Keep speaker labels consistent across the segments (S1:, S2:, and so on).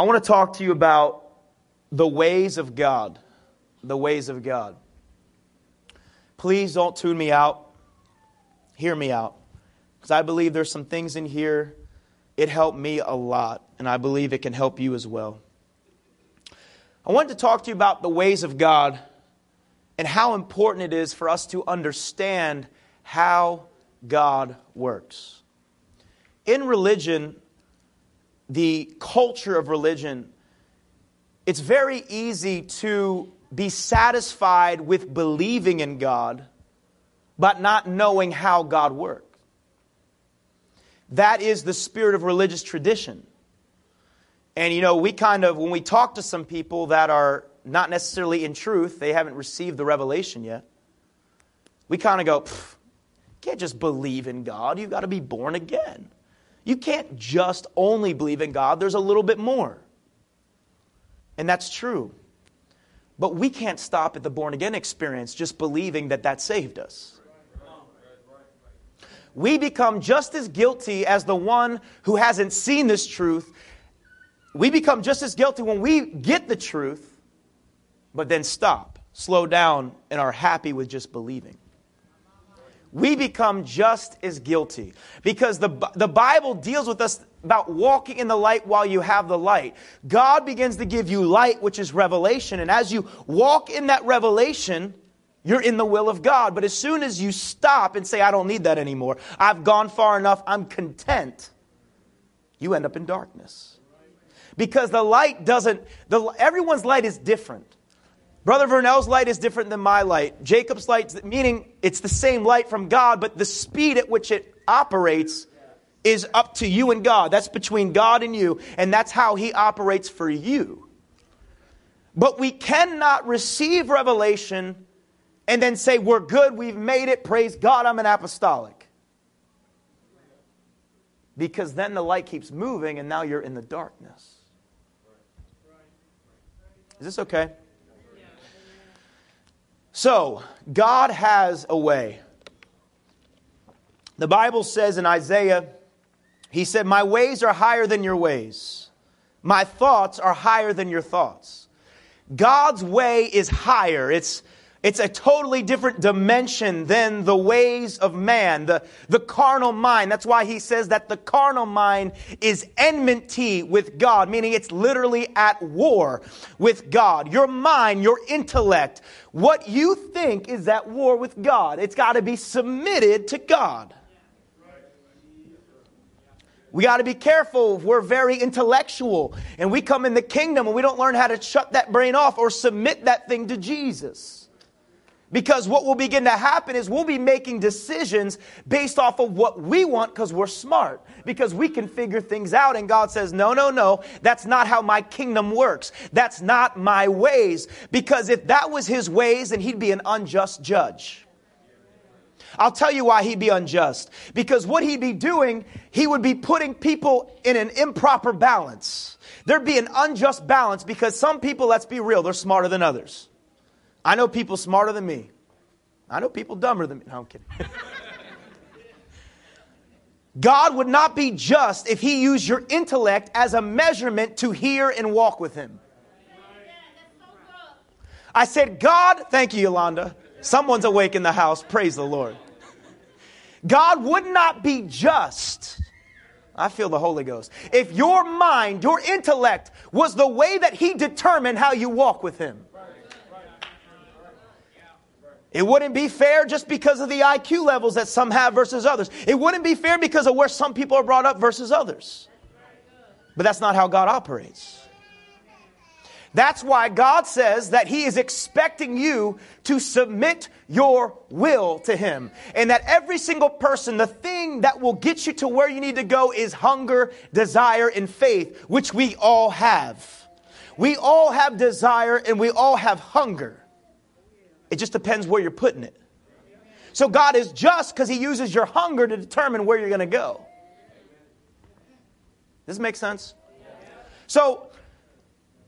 S1: I want to talk to you about the ways of God. The ways of God. Please don't tune me out. Hear me out. Because I believe there's some things in here, it helped me a lot, and I believe it can help you as well. I wanted to talk to you about the ways of God and how important it is for us to understand how God works. In religion, the culture of religion, it's very easy to be satisfied with believing in God, but not knowing how God works. That is the spirit of religious tradition. And you know, we kind of, when we talk to some people that are not necessarily in truth, they haven't received the revelation yet, we kind of go, can't just believe in God. You've got to be born again. You can't just only believe in God, there's a little bit more. And that's true. But we can't stop at the born again experience just believing that that saved us. We become just as guilty as the one who hasn't seen this truth. We become just as guilty when we get the truth, but then stop, slow down, and are happy with just believing we become just as guilty because the, the Bible deals with us about walking in the light while you have the light. God begins to give you light, which is revelation. And as you walk in that revelation, you're in the will of God. But as soon as you stop and say, I don't need that anymore, I've gone far enough, I'm content, you end up in darkness. Because the light doesn't, the, everyone's light is different. Brother Vernell's light is different than my light. Jacob's light, meaning it's the same light from God, but the speed at which it operates is up to you and God. That's between God and you, and that's how He operates for you. But we cannot receive revelation and then say, We're good, we've made it, praise God, I'm an apostolic. Because then the light keeps moving and now you're in the darkness. Is this okay? So, God has a way. The Bible says in Isaiah, He said, My ways are higher than your ways, my thoughts are higher than your thoughts. God's way is higher. It's it's a totally different dimension than the ways of man, the, the carnal mind. That's why he says that the carnal mind is enmity with God, meaning it's literally at war with God. Your mind, your intellect, what you think is at war with God. It's got to be submitted to God. We got to be careful. We're very intellectual and we come in the kingdom and we don't learn how to shut that brain off or submit that thing to Jesus. Because what will begin to happen is we'll be making decisions based off of what we want because we're smart, because we can figure things out. And God says, No, no, no, that's not how my kingdom works. That's not my ways. Because if that was his ways, then he'd be an unjust judge. I'll tell you why he'd be unjust. Because what he'd be doing, he would be putting people in an improper balance. There'd be an unjust balance because some people, let's be real, they're smarter than others. I know people smarter than me. I know people dumber than me. No, I'm kidding. God would not be just if He used your intellect as a measurement to hear and walk with Him. I said, God, thank you, Yolanda. Someone's awake in the house. Praise the Lord. God would not be just. I feel the Holy Ghost. If your mind, your intellect was the way that He determined how you walk with Him. It wouldn't be fair just because of the IQ levels that some have versus others. It wouldn't be fair because of where some people are brought up versus others. But that's not how God operates. That's why God says that He is expecting you to submit your will to Him. And that every single person, the thing that will get you to where you need to go is hunger, desire, and faith, which we all have. We all have desire and we all have hunger. It just depends where you're putting it. So God is just because He uses your hunger to determine where you're going to go. Does this make sense? So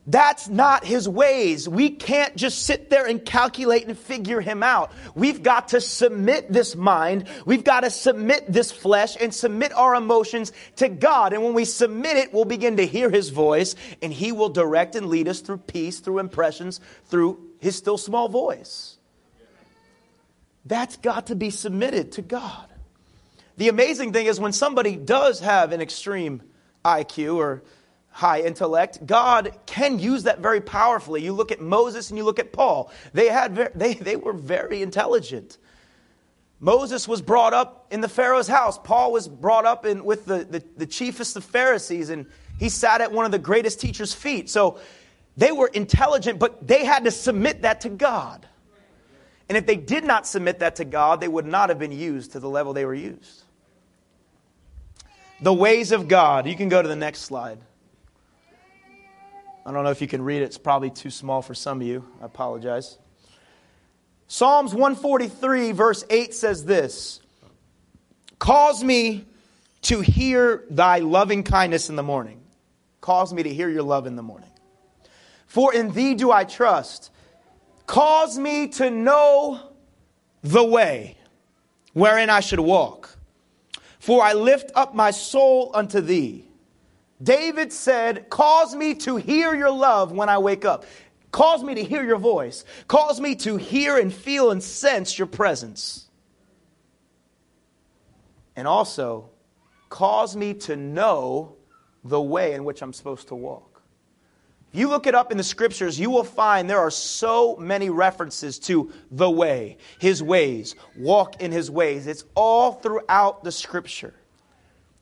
S1: That's not his ways. We can't just sit there and calculate and figure him out. We've got to submit this mind. We've got to submit this flesh and submit our emotions to God. And when we submit it, we'll begin to hear his voice and he will direct and lead us through peace, through impressions, through his still small voice. That's got to be submitted to God. The amazing thing is when somebody does have an extreme IQ or high intellect, God can use that very powerfully. You look at Moses and you look at Paul. They, had, they, they were very intelligent. Moses was brought up in the Pharaoh's house. Paul was brought up in, with the, the, the chiefest of Pharisees, and he sat at one of the greatest teachers' feet. So they were intelligent, but they had to submit that to God. And if they did not submit that to God, they would not have been used to the level they were used. The ways of God. You can go to the next slide. I don't know if you can read it. It's probably too small for some of you. I apologize. Psalms 143, verse 8 says this Cause me to hear thy loving kindness in the morning. Cause me to hear your love in the morning. For in thee do I trust. Cause me to know the way wherein I should walk. For I lift up my soul unto thee. David said, Cause me to hear your love when I wake up. Cause me to hear your voice. Cause me to hear and feel and sense your presence. And also, cause me to know the way in which I'm supposed to walk. If you look it up in the scriptures, you will find there are so many references to the way, his ways, walk in his ways. It's all throughout the scripture.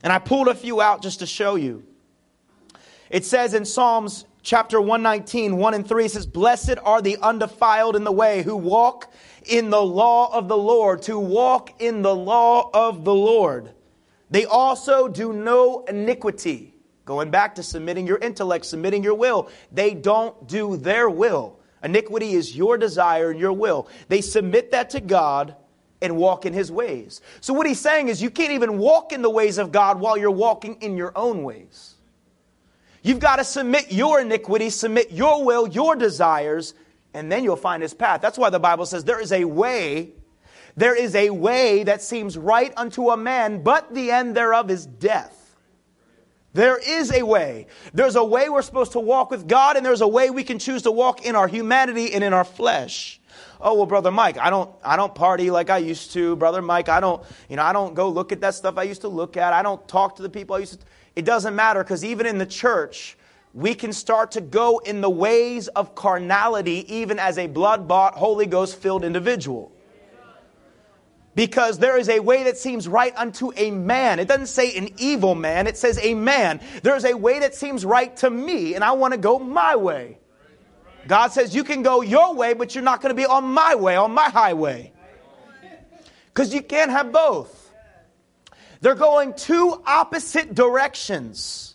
S1: And I pulled a few out just to show you. It says in Psalms chapter 119, 1 and 3, it says, Blessed are the undefiled in the way who walk in the law of the Lord, to walk in the law of the Lord. They also do no iniquity. Going back to submitting your intellect, submitting your will. They don't do their will. Iniquity is your desire and your will. They submit that to God and walk in his ways. So, what he's saying is, you can't even walk in the ways of God while you're walking in your own ways. You've got to submit your iniquity, submit your will, your desires, and then you'll find his path. That's why the Bible says there is a way, there is a way that seems right unto a man, but the end thereof is death. There is a way. There's a way we're supposed to walk with God, and there's a way we can choose to walk in our humanity and in our flesh. Oh well, brother Mike, I don't, I don't party like I used to. Brother Mike, I don't, you know, I don't go look at that stuff I used to look at. I don't talk to the people I used to. It doesn't matter because even in the church, we can start to go in the ways of carnality, even as a blood bought, Holy Ghost filled individual. Because there is a way that seems right unto a man. It doesn't say an evil man, it says a man. There's a way that seems right to me, and I want to go my way. God says you can go your way, but you're not going to be on my way, on my highway. Because you can't have both. They're going two opposite directions.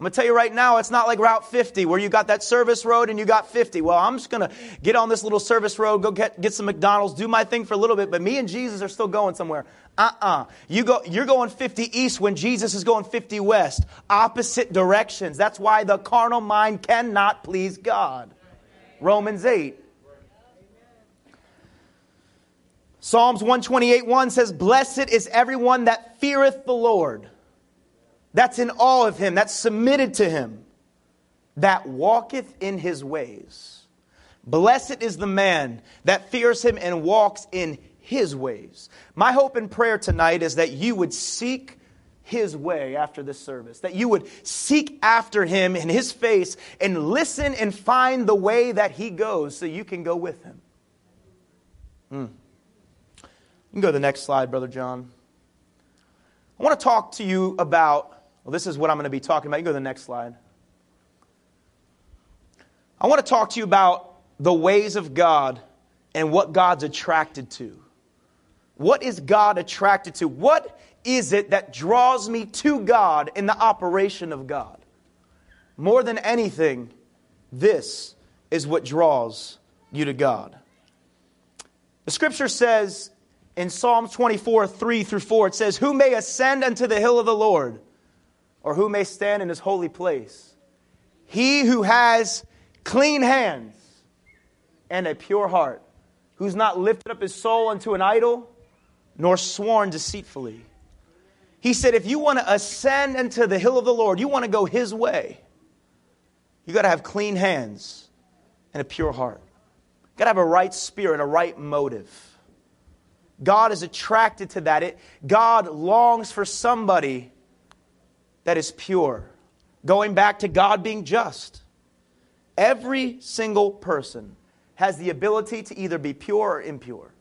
S1: I'm going to tell you right now, it's not like Route 50 where you got that service road and you got 50. Well, I'm just going to get on this little service road, go get, get some McDonald's, do my thing for a little bit, but me and Jesus are still going somewhere. Uh-uh. You go, you're going 50 east when Jesus is going 50 west. Opposite directions. That's why the carnal mind cannot please God. Romans 8. Psalms 128 1 says, Blessed is everyone that feareth the Lord. That's in awe of him, that's submitted to him, that walketh in his ways. Blessed is the man that fears him and walks in his ways. My hope and prayer tonight is that you would seek his way after this service, that you would seek after him in his face and listen and find the way that he goes so you can go with him. Hmm. You can go to the next slide, Brother John. I want to talk to you about, well, this is what I'm going to be talking about. You go to the next slide. I want to talk to you about the ways of God and what God's attracted to. What is God attracted to? What is it that draws me to God in the operation of God? More than anything, this is what draws you to God. The scripture says in Psalm 24, 3 through 4, it says, Who may ascend unto the hill of the Lord, or who may stand in his holy place? He who has clean hands and a pure heart, who's not lifted up his soul unto an idol, nor sworn deceitfully. He said, if you want to ascend into the hill of the Lord, you want to go his way, you got to have clean hands and a pure heart. You got to have a right spirit, a right motive. God is attracted to that. It, God longs for somebody that is pure. Going back to God being just. Every single person has the ability to either be pure or impure.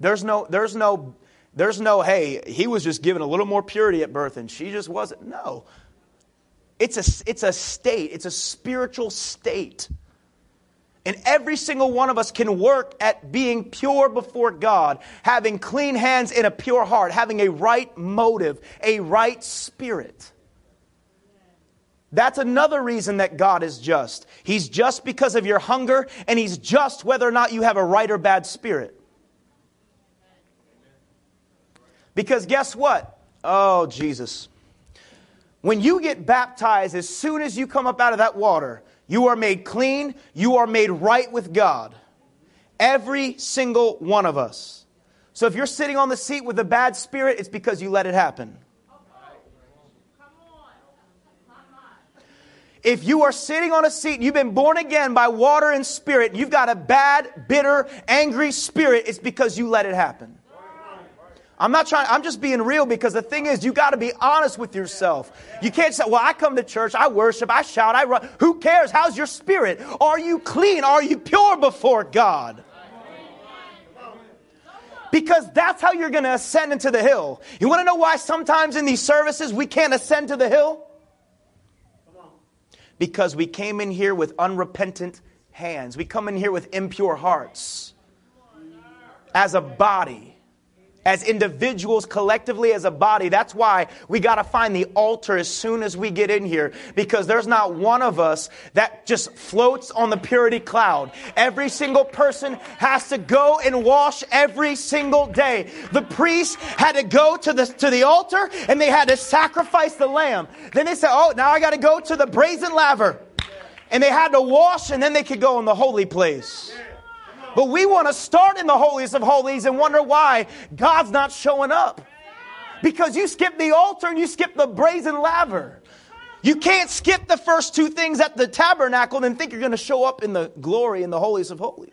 S1: There's no, there's no, there's no, hey, he was just given a little more purity at birth and she just wasn't. No. It's a, it's a state, it's a spiritual state. And every single one of us can work at being pure before God, having clean hands and a pure heart, having a right motive, a right spirit. That's another reason that God is just. He's just because of your hunger, and He's just whether or not you have a right or bad spirit. Because guess what? Oh, Jesus. When you get baptized, as soon as you come up out of that water, you are made clean, you are made right with God. Every single one of us. So if you're sitting on the seat with a bad spirit, it's because you let it happen. If you are sitting on a seat, you've been born again by water and spirit, you've got a bad, bitter, angry spirit, it's because you let it happen. I'm not trying, I'm just being real because the thing is, you got to be honest with yourself. You can't say, well, I come to church, I worship, I shout, I run. Who cares? How's your spirit? Are you clean? Are you pure before God? Because that's how you're going to ascend into the hill. You want to know why sometimes in these services we can't ascend to the hill? Because we came in here with unrepentant hands. We come in here with impure hearts as a body as individuals, collectively as a body. That's why we got to find the altar as soon as we get in here because there's not one of us that just floats on the purity cloud. Every single person has to go and wash every single day. The priest had to go to the, to the altar and they had to sacrifice the lamb. Then they said, Oh, now I got to go to the brazen laver. And they had to wash and then they could go in the holy place. But we want to start in the holiest of holies and wonder why God's not showing up. Because you skip the altar and you skip the brazen laver. You can't skip the first two things at the tabernacle and think you're going to show up in the glory in the holiest of holies.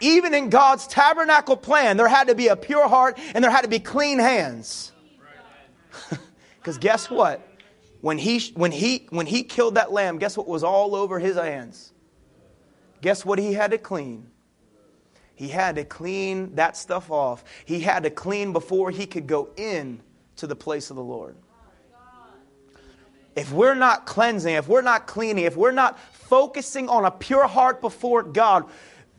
S1: Even in God's tabernacle plan, there had to be a pure heart and there had to be clean hands. Because guess what? When he, when, he, when he killed that lamb, guess what was all over his hands? Guess what he had to clean? He had to clean that stuff off. He had to clean before he could go in to the place of the Lord. If we're not cleansing, if we're not cleaning, if we're not focusing on a pure heart before God,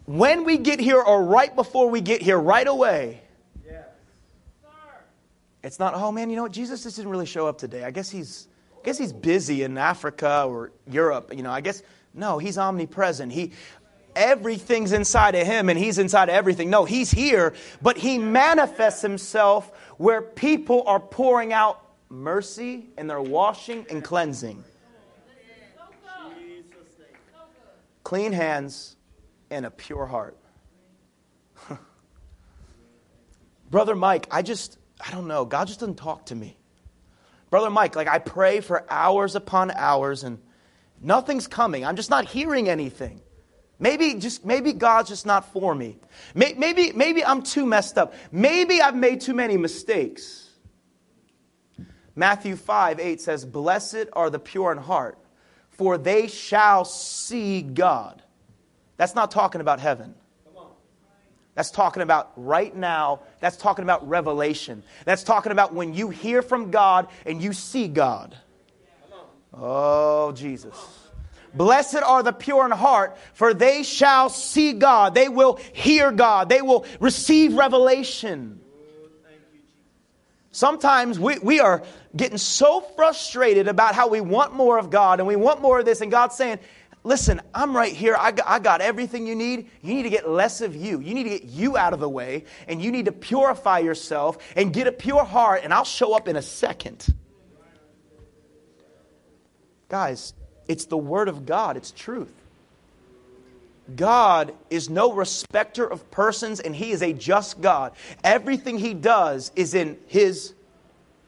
S1: when we get here or right before we get here, right away, it's not, oh man, you know what? Jesus just didn't really show up today. I guess he's, I guess he's busy in Africa or Europe. You know, I guess no, he's omnipresent. He everything's inside of him and he's inside of everything. No, he's here, but he manifests himself where people are pouring out mercy and they're washing and cleansing. Clean hands and a pure heart. Brother Mike, I just, I don't know. God just doesn't talk to me. Brother Mike, like I pray for hours upon hours and Nothing's coming. I'm just not hearing anything. Maybe just maybe God's just not for me. Maybe maybe I'm too messed up. Maybe I've made too many mistakes. Matthew 5 8 says, Blessed are the pure in heart, for they shall see God. That's not talking about heaven. That's talking about right now. That's talking about revelation. That's talking about when you hear from God and you see God. Oh, Jesus. Blessed are the pure in heart, for they shall see God. They will hear God. They will receive revelation. Sometimes we, we are getting so frustrated about how we want more of God and we want more of this, and God's saying, Listen, I'm right here. I got, I got everything you need. You need to get less of you. You need to get you out of the way, and you need to purify yourself and get a pure heart, and I'll show up in a second. Guys, it's the Word of God, it's truth. God is no respecter of persons, and He is a just God. Everything He does is in His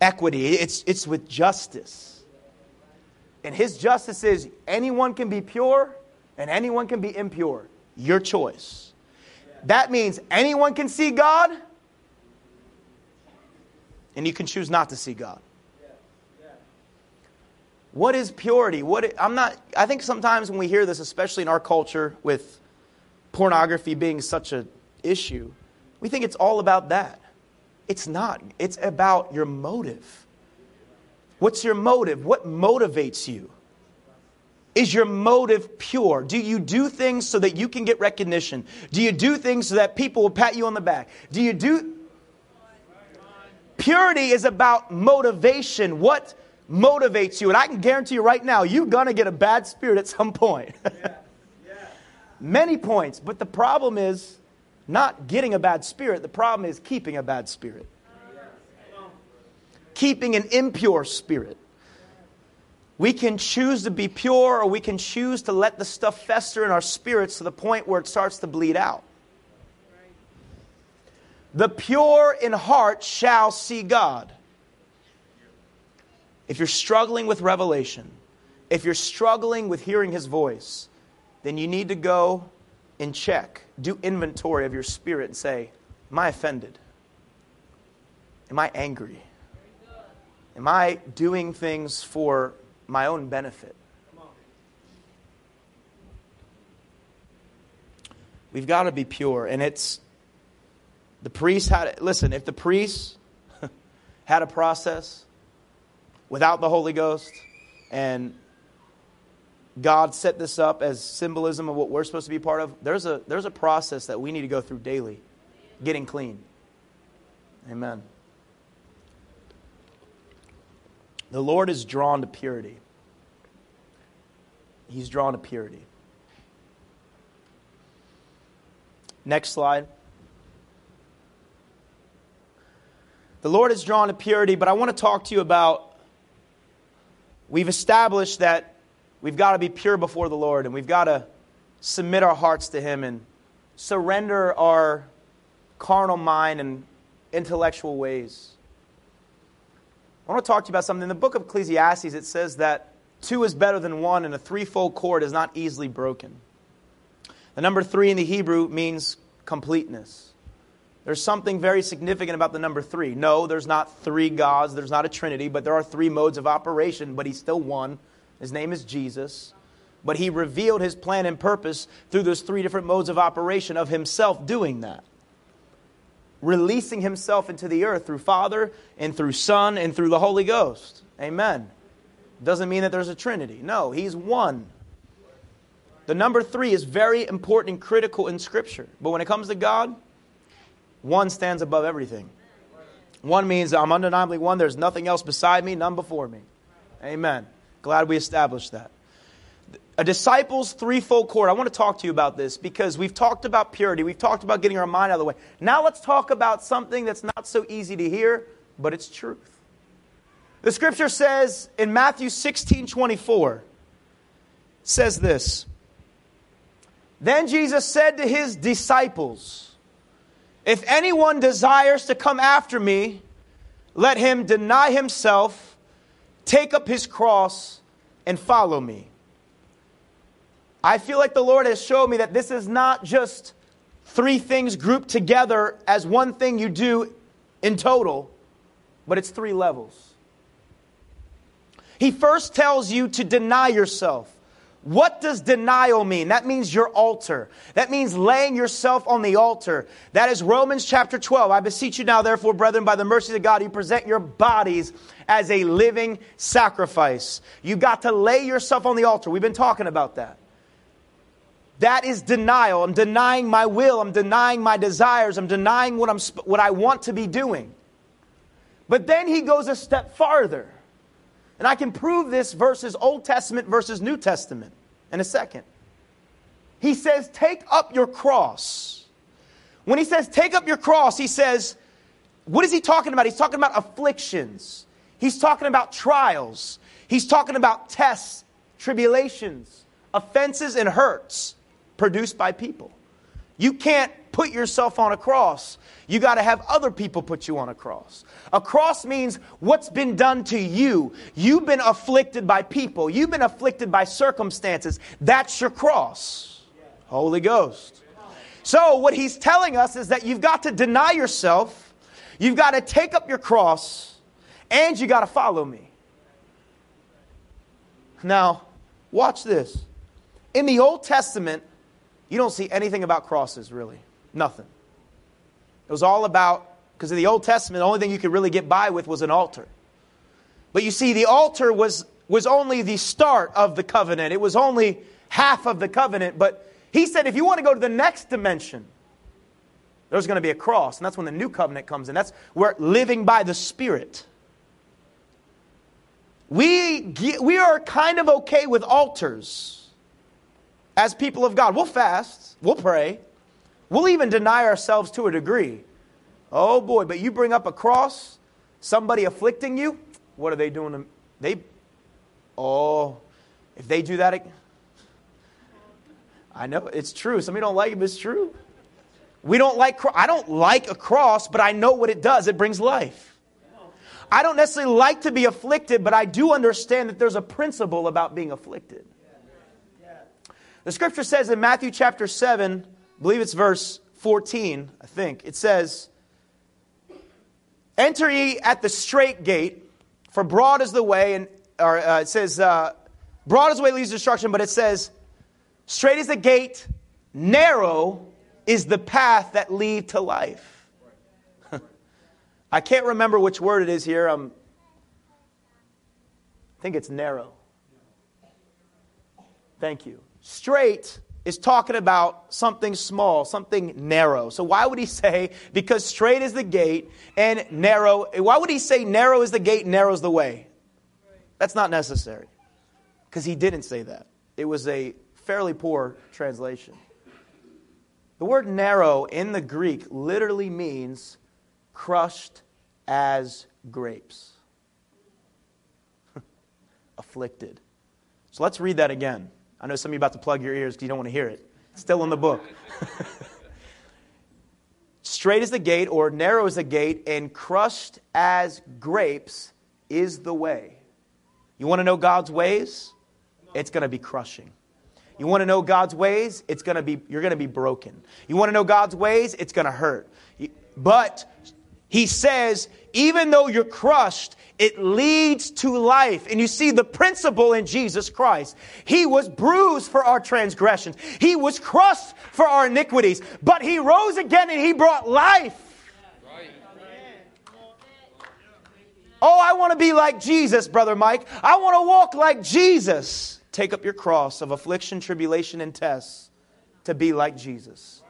S1: equity, it's, it's with justice. And His justice is anyone can be pure and anyone can be impure. Your choice. That means anyone can see God, and you can choose not to see God. What is purity? What I'm not I think sometimes when we hear this especially in our culture with pornography being such an issue, we think it's all about that. It's not. It's about your motive. What's your motive? What motivates you? Is your motive pure? Do you do things so that you can get recognition? Do you do things so that people will pat you on the back? Do you do Purity is about motivation. What motivates you. And I can guarantee you right now, you're going to get a bad spirit at some point. yeah. Yeah. Many points. But the problem is not getting a bad spirit, the problem is keeping a bad spirit. Keeping an impure spirit. We can choose to be pure or we can choose to let the stuff fester in our spirits to the point where it starts to bleed out. The pure in heart shall see God. If you're struggling with revelation, if you're struggling with hearing his voice, then you need to go and check, do inventory of your spirit and say, Am I offended? Am I angry? Am I doing things for my own benefit? We've got to be pure. And it's the priest had, listen, if the priest had a process, without the Holy Ghost. And God set this up as symbolism of what we're supposed to be part of. There's a, there's a process that we need to go through daily getting clean. Amen. The Lord is drawn to purity. He's drawn to purity. Next slide. The Lord is drawn to purity, but I want to talk to you about we've established that we've got to be pure before the Lord and we've got to submit our hearts to Him and surrender our carnal mind and intellectual ways. I want to talk to you about something. In the book of Ecclesiastes, it says that two is better than one and a threefold cord is not easily broken. The number three in the Hebrew means completeness. There's something very significant about the number three. No, there's not three gods, there's not a trinity, but there are three modes of operation, but he's still one. His name is Jesus. But he revealed his plan and purpose through those three different modes of operation of himself doing that. Releasing himself into the earth through Father and through Son and through the Holy Ghost. Amen. Doesn't mean that there's a trinity. No, he's one. The number three is very important and critical in Scripture. But when it comes to God, one stands above everything. One means I'm undeniably one. There's nothing else beside me, none before me. Amen. Glad we established that. A disciple's threefold cord. I want to talk to you about this because we've talked about purity. We've talked about getting our mind out of the way. Now let's talk about something that's not so easy to hear, but it's truth. The scripture says in Matthew 16 24, says this Then Jesus said to his disciples, if anyone desires to come after me, let him deny himself, take up his cross, and follow me. I feel like the Lord has shown me that this is not just three things grouped together as one thing you do in total, but it's three levels. He first tells you to deny yourself. What does denial mean? That means your altar. That means laying yourself on the altar. That is Romans chapter 12. I beseech you now, therefore, brethren, by the mercies of God, you present your bodies as a living sacrifice. You got to lay yourself on the altar. We've been talking about that. That is denial. I'm denying my will. I'm denying my desires. I'm denying what, I'm, what I want to be doing. But then he goes a step farther. And I can prove this versus Old Testament versus New Testament in a second. He says, Take up your cross. When he says, Take up your cross, he says, What is he talking about? He's talking about afflictions, he's talking about trials, he's talking about tests tribulations, offenses, and hurts produced by people. You can't put yourself on a cross. You got to have other people put you on a cross. A cross means what's been done to you. You've been afflicted by people, you've been afflicted by circumstances. That's your cross. Holy Ghost. So, what he's telling us is that you've got to deny yourself, you've got to take up your cross, and you got to follow me. Now, watch this. In the Old Testament, you don't see anything about crosses, really. Nothing. It was all about, because in the Old Testament, the only thing you could really get by with was an altar. But you see, the altar was, was only the start of the covenant, it was only half of the covenant. But he said, if you want to go to the next dimension, there's going to be a cross. And that's when the new covenant comes in. That's where living by the Spirit. We, we are kind of okay with altars as people of God. We'll fast, we'll pray, we'll even deny ourselves to a degree. Oh boy, but you bring up a cross, somebody afflicting you, what are they doing? They, oh, if they do that, I know it's true. Some of you don't like it, but it's true. We don't like, I don't like a cross, but I know what it does. It brings life. I don't necessarily like to be afflicted, but I do understand that there's a principle about being afflicted. The scripture says in Matthew chapter 7, I believe it's verse 14, I think, it says, Enter ye at the straight gate, for broad is the way, and or uh, it says, uh, broad is the way leads to destruction, but it says, straight is the gate, narrow is the path that lead to life. I can't remember which word it is here. Um, I think it's narrow. Thank you. Straight is talking about something small, something narrow. So why would he say, because straight is the gate and narrow, why would he say narrow is the gate, narrow is the way? That's not necessary. Because he didn't say that. It was a fairly poor translation. The word narrow in the Greek literally means crushed as grapes. Afflicted. So let's read that again. I know some of you about to plug your ears because you don't want to hear it. It's still in the book. Straight is the gate, or narrow is the gate, and crushed as grapes is the way. You want to know God's ways? It's going to be crushing. You want to know God's ways? It's going to be you're going to be broken. You want to know God's ways? It's going to hurt. But he says, even though you're crushed, it leads to life. And you see the principle in Jesus Christ. He was bruised for our transgressions. He was crushed for our iniquities, but he rose again and he brought life. Oh, I want to be like Jesus, Brother Mike. I want to walk like Jesus. Take up your cross of affliction, tribulation, and tests to be like Jesus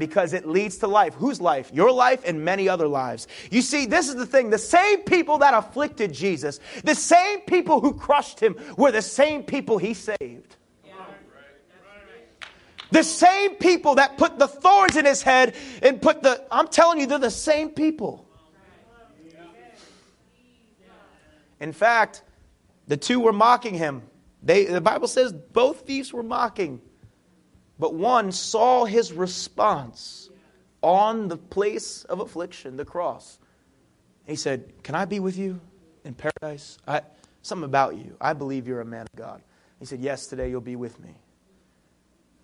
S1: because it leads to life. Whose life? Your life and many other lives. You see, this is the thing. The same people that afflicted Jesus, the same people who crushed him, were the same people he saved. The same people that put the thorns in his head and put the, I'm telling you, they're the same people. In fact, the two were mocking him. They, the Bible says both thieves were mocking. But one saw his response on the place of affliction, the cross. He said, Can I be with you in paradise? I, something about you. I believe you're a man of God. He said, Yes, today you'll be with me.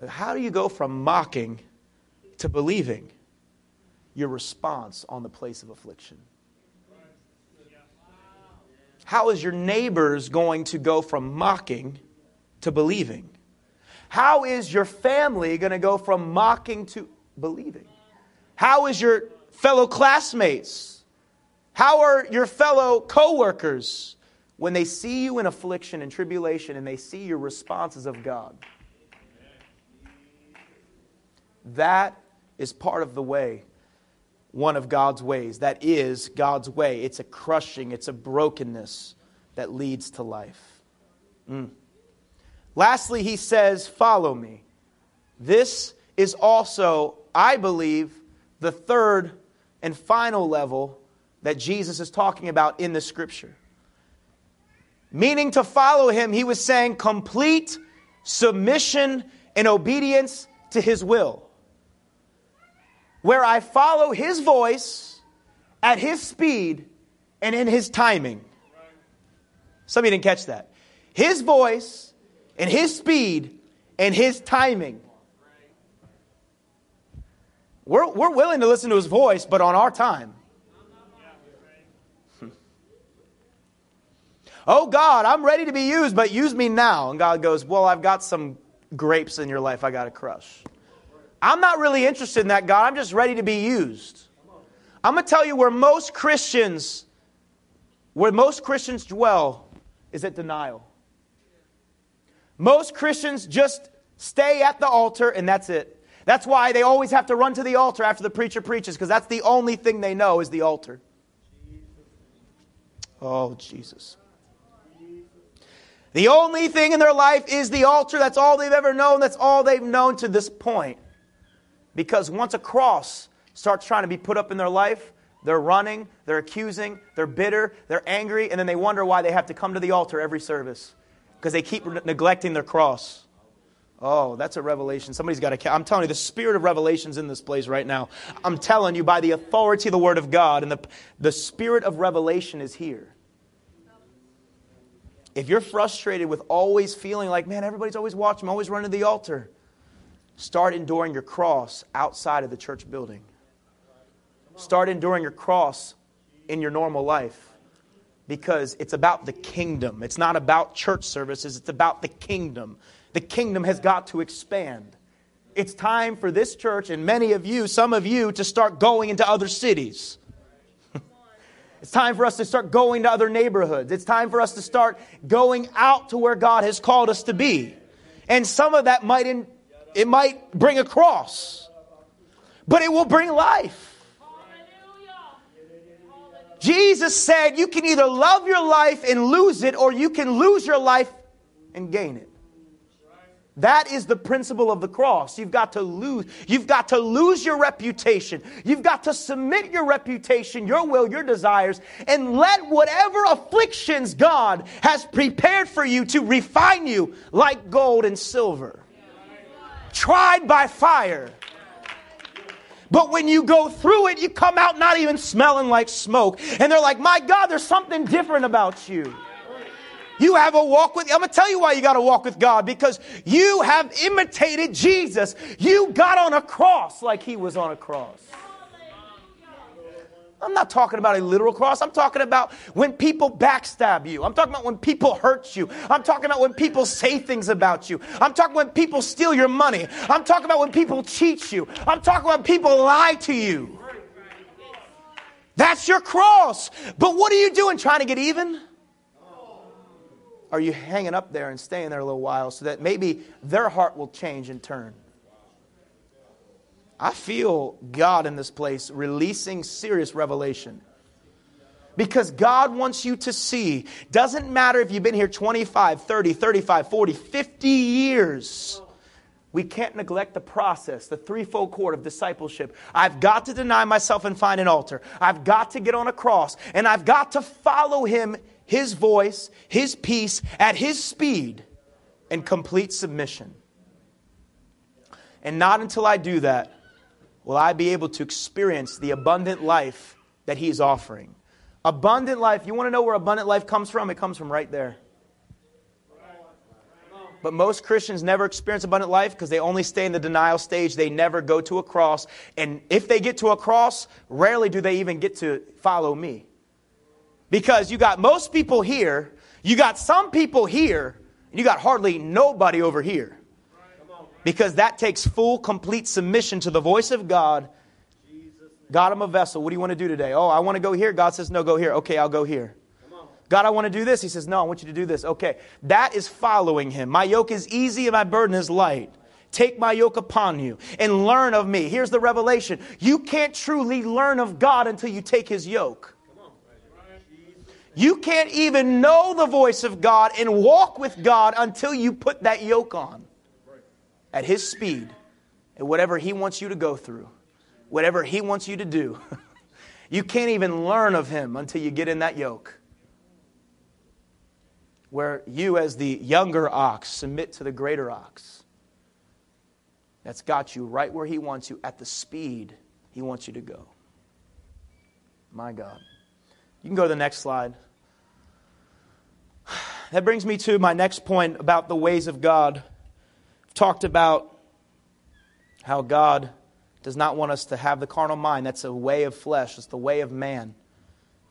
S1: How do you go from mocking to believing? Your response on the place of affliction. How is your neighbors going to go from mocking to believing? How is your family going to go from mocking to believing? How is your fellow classmates? How are your fellow coworkers when they see you in affliction and tribulation and they see your responses of God? That is part of the way, one of God's ways. That is God's way. It's a crushing, it's a brokenness that leads to life. Mm. Lastly, he says, Follow me. This is also, I believe, the third and final level that Jesus is talking about in the scripture. Meaning to follow him, he was saying complete submission and obedience to his will. Where I follow his voice at his speed and in his timing. Some of you didn't catch that. His voice and his speed and his timing. We're, we're willing to listen to his voice, but on our time. oh, God, I'm ready to be used, but use me now. And God goes, Well, I've got some grapes in your life I got to crush. I'm not really interested in that, God. I'm just ready to be used. I'm going to tell you where most Christians, where most Christians dwell, is at denial. Most Christians just stay at the altar and that's it. That's why they always have to run to the altar after the preacher preaches, because that's the only thing they know is the altar. Oh, Jesus. The only thing in their life is the altar. That's all they've ever known. That's all they've known to this point. Because once a cross starts trying to be put up in their life, they're running, they're accusing, they're bitter, they're angry, and then they wonder why they have to come to the altar every service because they keep neglecting their cross. Oh, that's a revelation. Somebody's got to. I'm telling you, the spirit of revelation's in this place right now. I'm telling you, by the authority of the Word of God, and the, the spirit of revelation is here. If you're frustrated with always feeling like, man, everybody's always watching, I'm always running to the altar, start enduring your cross outside of the church building. Start enduring your cross in your normal life because it's about the kingdom. It's not about church services, it's about the kingdom. The kingdom has got to expand. It's time for this church and many of you, some of you, to start going into other cities. it's time for us to start going to other neighborhoods. It's time for us to start going out to where God has called us to be. And some of that might in, it might bring a cross, but it will bring life. Jesus said you can either love your life and lose it, or you can lose your life and gain it. That is the principle of the cross. You've got to lose. You've got to lose your reputation. You've got to submit your reputation, your will, your desires, and let whatever afflictions God has prepared for you to refine you like gold and silver. Tried by fire. But when you go through it, you come out not even smelling like smoke. And they're like, my God, there's something different about you. You have a walk with, I'm to tell you why you got to walk with God because you have imitated Jesus. You got on a cross like he was on a cross. I'm not talking about a literal cross. I'm talking about when people backstab you. I'm talking about when people hurt you. I'm talking about when people say things about you. I'm talking when people steal your money. I'm talking about when people cheat you. I'm talking when people lie to you. That's your cross. But what are you doing? Trying to get even? are you hanging up there and staying there a little while so that maybe their heart will change and turn? I feel God in this place releasing serious revelation. Because God wants you to see, doesn't matter if you've been here 25, 30, 35, 40, 50 years. We can't neglect the process, the threefold cord of discipleship. I've got to deny myself and find an altar. I've got to get on a cross, and I've got to follow Him his voice, His peace, at His speed, and complete submission. And not until I do that will I be able to experience the abundant life that He's offering. Abundant life, you want to know where abundant life comes from? It comes from right there. But most Christians never experience abundant life because they only stay in the denial stage. They never go to a cross. And if they get to a cross, rarely do they even get to follow me. Because you got most people here, you got some people here, and you got hardly nobody over here. Because that takes full, complete submission to the voice of God. God, I'm a vessel. What do you want to do today? Oh, I want to go here. God says, no, go here. Okay, I'll go here. God, I want to do this. He says, no, I want you to do this. Okay, that is following Him. My yoke is easy and my burden is light. Take my yoke upon you and learn of me. Here's the revelation you can't truly learn of God until you take His yoke. You can't even know the voice of God and walk with God until you put that yoke on at His speed and whatever He wants you to go through, whatever He wants you to do. you can't even learn of Him until you get in that yoke. where you, as the younger ox, submit to the greater ox. That's got you right where He wants you at the speed He wants you to go. My God. You can go to the next slide. That brings me to my next point about the ways of God. Talked about how God does not want us to have the carnal mind. That's a way of flesh, it's the way of man.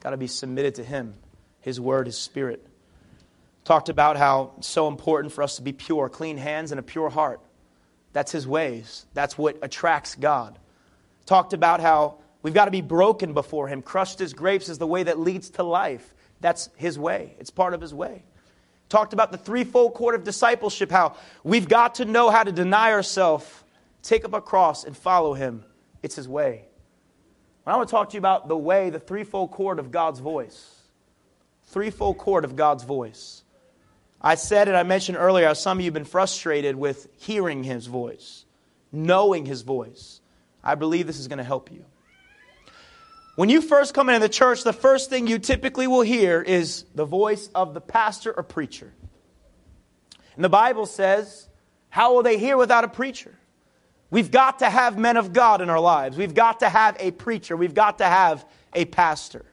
S1: Got to be submitted to Him, His Word, His Spirit. Talked about how it's so important for us to be pure, clean hands and a pure heart. That's His ways. That's what attracts God. Talked about how we've got to be broken before Him. Crushed as grapes is the way that leads to life. That's His way, it's part of His way. Talked about the threefold cord of discipleship, how we've got to know how to deny ourselves, take up a cross, and follow Him. It's His way. I want to talk to you about the way, the threefold cord of God's voice. Threefold cord of God's voice. I said and I mentioned earlier how some of you have been frustrated with hearing his voice, knowing his voice. I believe this is going to help you. When you first come into the church, the first thing you typically will hear is the voice of the pastor or preacher. And the Bible says, How will they hear without a preacher? We've got to have men of God in our lives. We've got to have a preacher. We've got to have a pastor.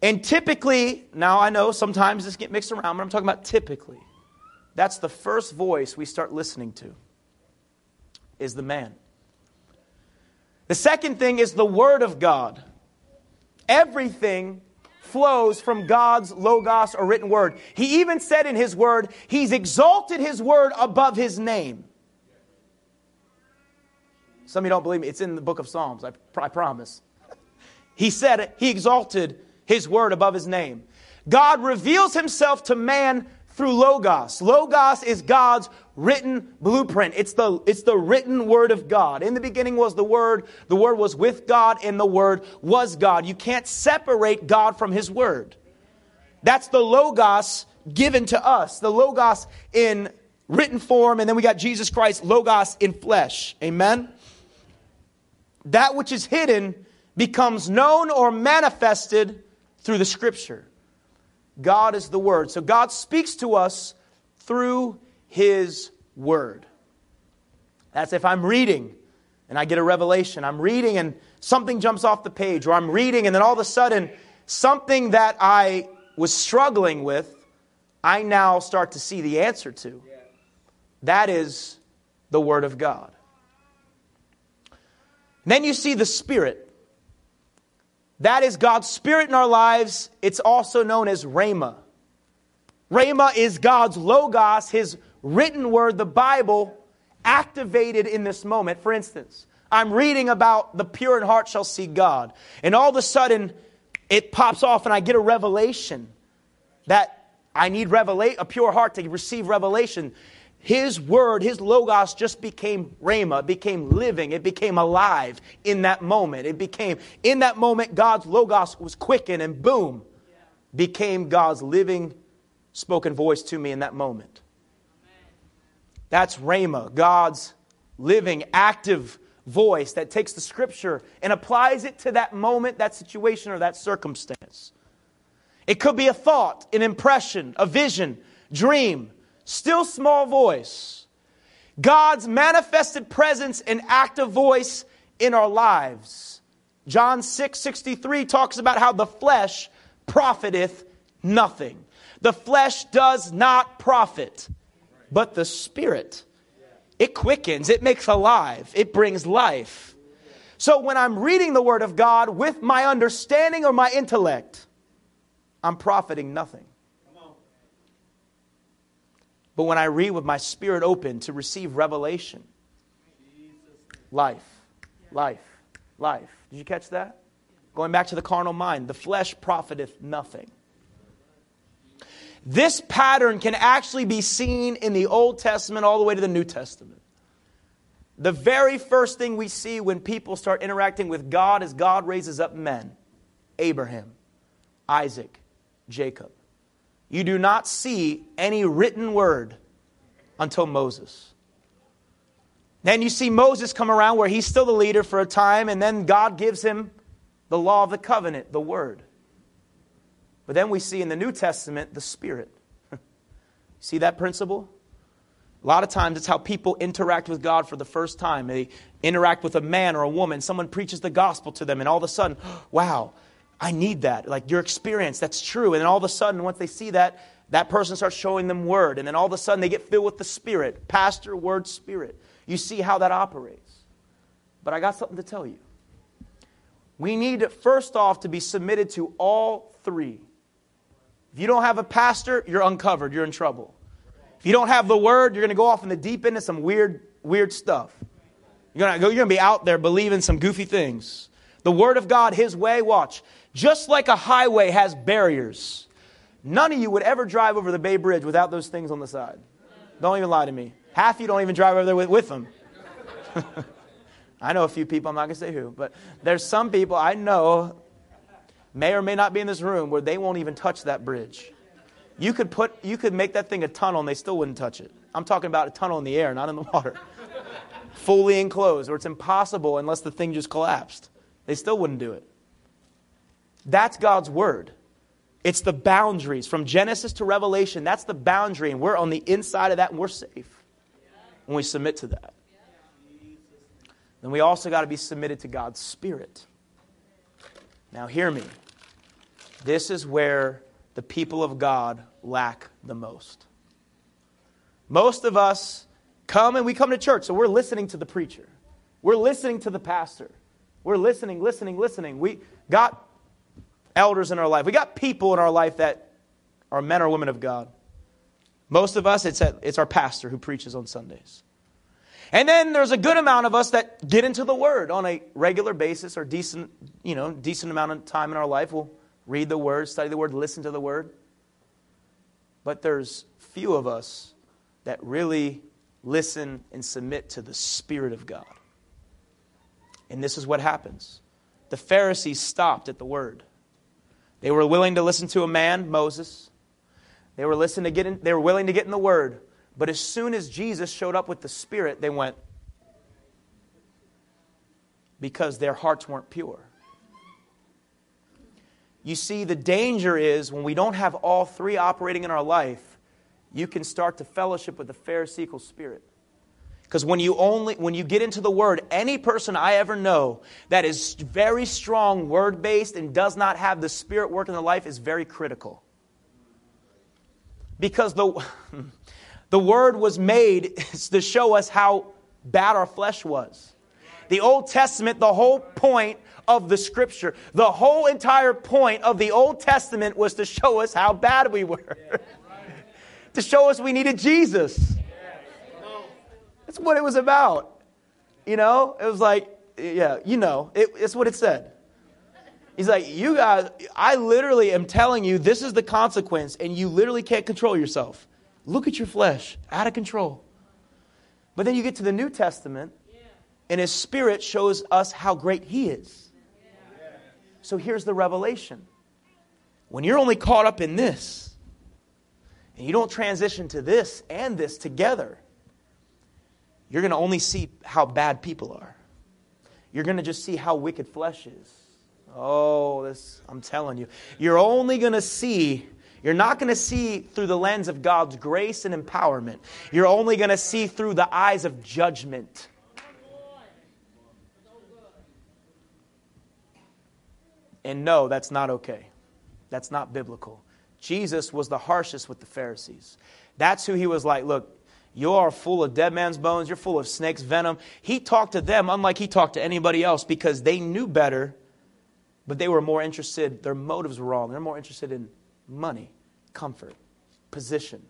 S1: And typically, now I know sometimes this get mixed around, but I'm talking about typically. That's the first voice we start listening to is the man. The second thing is the word of God. Everything flows from God's logos or written word. He even said in his word, he's exalted his word above his name. Some of you don't believe me. It's in the book of Psalms, I, I promise. He said he exalted his word above his name. God reveals himself to man through Logos. Logos is God's written blueprint. It's the, it's the written word of God. In the beginning was the word, the word was with God, and the word was God. You can't separate God from his word. That's the Logos given to us, the Logos in written form, and then we got Jesus Christ, Logos in flesh. Amen? That which is hidden becomes known or manifested through the scripture. God is the word. So God speaks to us through his word. That's if I'm reading and I get a revelation. I'm reading and something jumps off the page, or I'm reading and then all of a sudden something that I was struggling with, I now start to see the answer to. That is the Word of God. And then you see the Spirit. That is God's Spirit in our lives. It's also known as Rhema. Rhema is God's Logos, His written word, the Bible, activated in this moment. For instance, I'm reading about the pure in heart shall see God. And all of a sudden, it pops off and I get a revelation that I need revelate a pure heart to receive revelation. His word, his logos just became rhema, became living, it became alive in that moment. It became, in that moment, God's logos was quickened and boom, became God's living spoken voice to me in that moment. That's rhema, God's living, active voice that takes the scripture and applies it to that moment, that situation, or that circumstance. It could be a thought, an impression, a vision, dream still small voice, God's manifested presence and active voice in our lives. John 6 63 talks about how the flesh profiteth nothing. The flesh does not profit, but the spirit. It quickens, it makes alive, it brings life. So when I'm reading the Word of God with my understanding or my intellect, I'm profiting nothing. But when I read with my spirit open to receive revelation, life, life, life. Did you catch that? Going back to the carnal mind, the flesh profiteth nothing. This pattern can actually be seen in the Old Testament all the way to the New Testament. The very first thing we see when people start interacting with God is God raises up men Abraham, Isaac, Jacob. You do not see any written word until Moses. Then you see Moses come around where he's still the leader for a time, and then God gives him the law of the covenant, the word. But then we see in the New Testament the Spirit. see that principle? A lot of times it's how people interact with God for the first time. They interact with a man or a woman. Someone preaches the gospel to them, and all of a sudden, wow, I need that. Like your experience, that's true. And then all of a sudden, once they see that, that person starts showing them word. And then all of a sudden, they get filled with the Spirit pastor, word, Spirit. You see how that operates. But I got something to tell you. We need, first off, to be submitted to all three. If you don't have a pastor, you're uncovered, you're in trouble. If you don't have the word, you're going to go off in the deep end of some weird, weird stuff. You're going to you're going to be out there believing some goofy things. The word of God, his way, watch. Just like a highway has barriers, none of you would ever drive over the Bay Bridge without those things on the side. Don't even lie to me. Half of you don't even drive over there with, with them. I know a few people, I'm not going to say who, but there's some people I know may or may not be in this room where they won't even touch that bridge. You could put you could make that thing a tunnel and they still wouldn't touch it. I'm talking about a tunnel in the air, not in the water. Fully enclosed, or it's impossible unless the thing just collapsed. They still wouldn't do it. That's God's word. It's the boundaries from Genesis to Revelation. That's the boundary, and we're on the inside of that, and we're safe when we submit to that. Then we also got to be submitted to God's Spirit. Now, hear me. This is where the people of God lack the most. Most of us come and we come to church, so we're listening to the preacher. We're listening to the pastor. We're listening, listening, listening. We got elders in our life. We got people in our life that are men or women of God. Most of us, it's, it's our pastor who preaches on Sundays. And then there's a good amount of us that get into the Word on a regular basis or decent, you know, decent amount of time in our life. We'll read the Word, study the Word, listen to the Word. But there's few of us that really listen and submit to the Spirit of God. And this is what happens. The Pharisees stopped at the Word. They were willing to listen to a man, Moses. They were, listening to get in, they were willing to get in the Word. But as soon as Jesus showed up with the Spirit, they went, because their hearts weren't pure. You see, the danger is when we don't have all three operating in our life, you can start to fellowship with the Pharisaical spirit. Because when you only when you get into the word, any person I ever know that is very strong word based and does not have the spirit work in their life is very critical. Because the the word was made to show us how bad our flesh was. The Old Testament, the whole point of the scripture, the whole entire point of the Old Testament was to show us how bad we were. to show us we needed Jesus. That's what it was about. You know, it was like, yeah, you know, it, it's what it said. He's like, you guys, I literally am telling you this is the consequence, and you literally can't control yourself. Look at your flesh, out of control. But then you get to the New Testament, and his spirit shows us how great he is. So here's the revelation. When you're only caught up in this, and you don't transition to this and this together, you're going to only see how bad people are. You're going to just see how wicked flesh is. Oh, this, I'm telling you. You're only going to see, you're not going to see through the lens of God's grace and empowerment. You're only going to see through the eyes of judgment. And no, that's not okay. That's not biblical. Jesus was the harshest with the Pharisees. That's who he was like, look, you are full of dead man's bones. You're full of snake's venom. He talked to them unlike he talked to anybody else because they knew better, but they were more interested, their motives were wrong. They're more interested in money, comfort, position.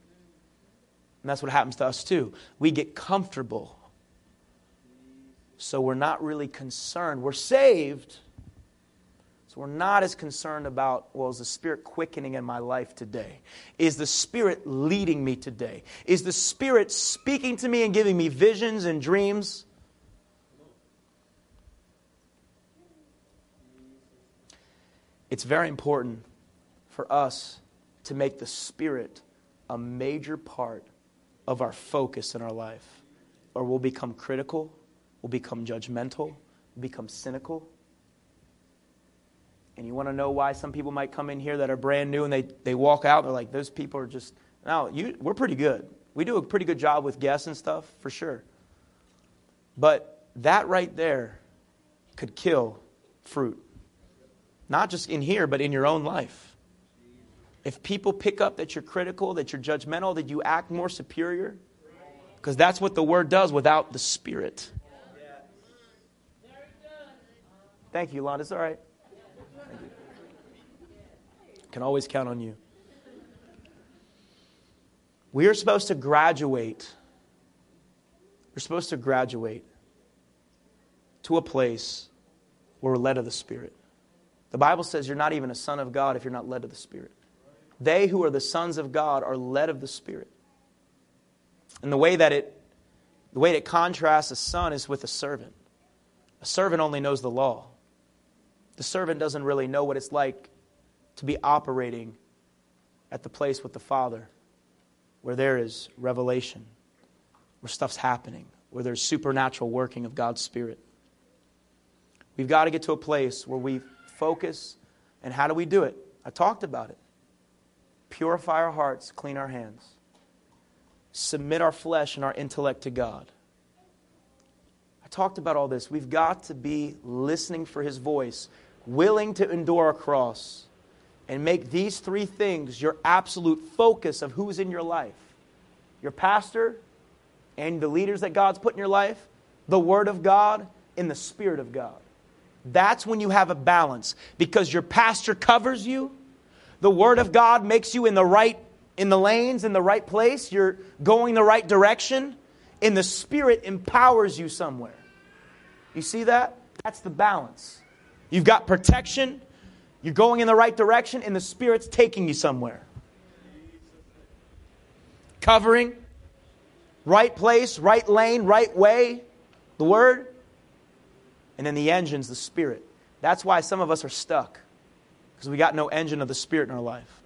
S1: And that's what happens to us too. We get comfortable. So we're not really concerned. We're saved so we're not as concerned about, well, is the Spirit quickening in my life today? Is the Spirit leading me today? Is the Spirit speaking to me and giving me visions and dreams? It's very important for us to make the Spirit a major part of our focus in our life, or we'll become critical, we'll become judgmental, we'll become cynical And you want to know why some people might come in here that are brand new and they, they walk out, they're like, those people are just, no, you, we're pretty good. We do a pretty good job with guests and stuff, for sure. But that right there could kill fruit. Not just in here, but in your own life. If people pick up that you're critical, that you're judgmental, that you act more superior, because that's what the word does without the spirit. Thank you, Lon. It's all right. Can always count on you. We are supposed to graduate. We're supposed to graduate to a place where we're led of the Spirit. The Bible says you're not even a son of God if you're not led of the Spirit. They who are the sons of God are led of the Spirit. And the way that it the way it contrasts a son is with a servant. A servant only knows the law. The servant doesn't really know what it's like to be operating at the place with the Father where there is revelation, where stuff's happening, where there's supernatural working of God's Spirit. We've got to get to a place where we focus. And how do we do it? I talked about it. Purify our hearts, clean our hands, submit our flesh and our intellect to God. I talked about all this. We've got to be listening for His voice, willing to endure a cross, and make these three things your absolute focus of who's in your life your pastor and the leaders that God's put in your life, the Word of God, and the Spirit of God. That's when you have a balance because your pastor covers you. The Word of God makes you in the right in the lanes, in the right place. You're going the right direction. And the Spirit empowers you somewhere. You see that? That's the balance. You've got protection, you're going in the right direction, and the Spirit's taking you somewhere. Covering, right place, right lane, right way, the Word. And then the engine's the Spirit. That's why some of us are stuck, because we got no engine of the Spirit in our life.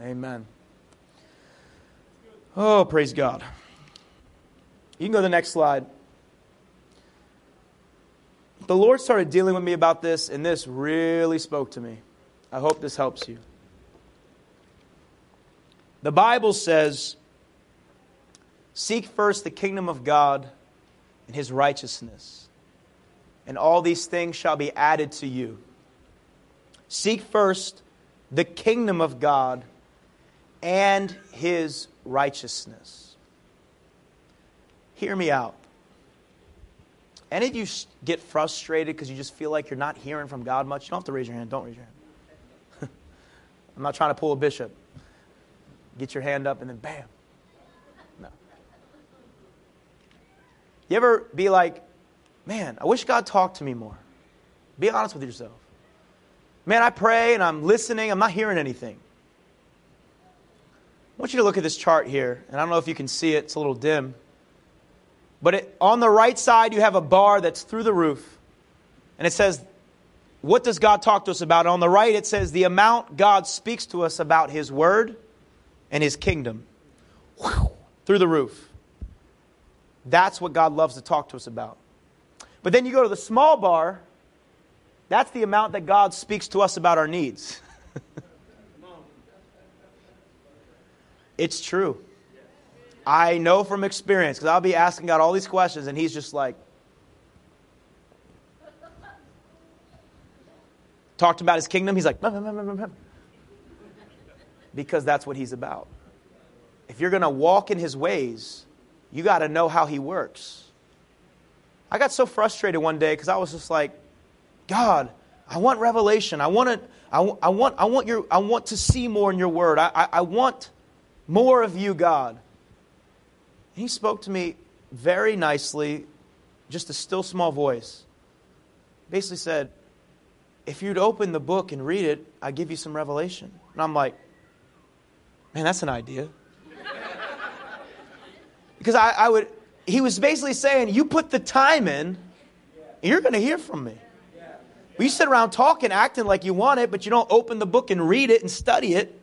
S1: Amen. Oh, praise God. You can go to the next slide the Lord started dealing with me about this, and this really spoke to me. I hope this helps you. The Bible says, Seek first the kingdom of God and his righteousness, and all these things shall be added to you. Seek first the kingdom of God and his righteousness. Hear me out. Any of you get frustrated because you just feel like you're not hearing from God much? You don't have to raise your hand. Don't raise your hand. I'm not trying to pull a bishop. Get your hand up and then bam. No. You ever be like, man, I wish God talked to me more? Be honest with yourself. Man, I pray and I'm listening, I'm not hearing anything. I want you to look at this chart here, and I don't know if you can see it, it's a little dim. But it, on the right side, you have a bar that's through the roof. And it says, What does God talk to us about? On the right, it says, The amount God speaks to us about His Word and His kingdom. Whew, through the roof. That's what God loves to talk to us about. But then you go to the small bar, that's the amount that God speaks to us about our needs. it's true. I know from experience because I'll be asking God all these questions, and He's just like, talked about His kingdom. He's like, because that's what He's about. If you're going to walk in His ways, you got to know how He works. I got so frustrated one day because I was just like, God, I want revelation. I want to. I, I, want, I, want your, I want to see more in your word. I, I, I want more of you, God. He spoke to me very nicely, just a still small voice. Basically said, If you'd open the book and read it, I'd give you some revelation. And I'm like, Man, that's an idea. because I, I would, he was basically saying, You put the time in, you're going to hear from me. But you sit around talking, acting like you want it, but you don't open the book and read it and study it.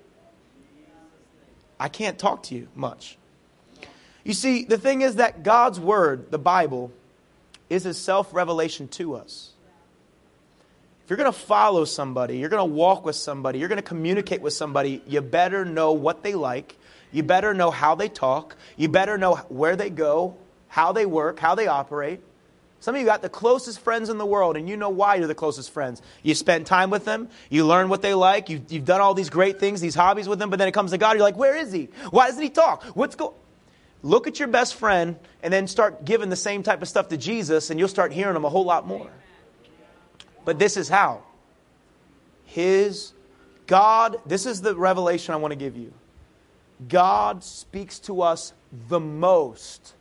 S1: I can't talk to you much. You see, the thing is that God's Word, the Bible, is His self revelation to us. If you're going to follow somebody, you're going to walk with somebody, you're going to communicate with somebody, you better know what they like. You better know how they talk. You better know where they go, how they work, how they operate. Some of you got the closest friends in the world, and you know why you're the closest friends. You spend time with them, you learn what they like, you, have done all these great things, these hobbies with them, but then it comes to God, you're like, where is he? Why doesn't he talk? What's going Look at your best friend and then start giving the same type of stuff to Jesus, and you'll start hearing him a whole lot more. But this is how. His God, this is the revelation I want to give you. God speaks to us the most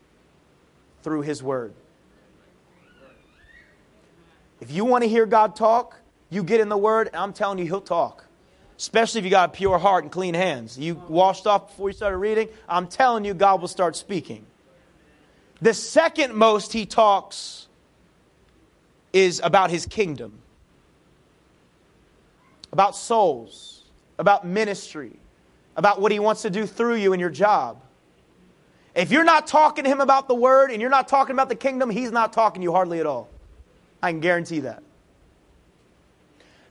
S1: through His Word. If you want to hear God talk, you get in the Word, and I'm telling you, He'll talk. Especially if you got a pure heart and clean hands. You washed off before you started reading, I'm telling you, God will start speaking. The second most He talks is about His kingdom, about souls, about ministry, about what He wants to do through you in your job. If you're not talking to Him about the Word and you're not talking about the kingdom, He's not talking to you hardly at all. I can guarantee that.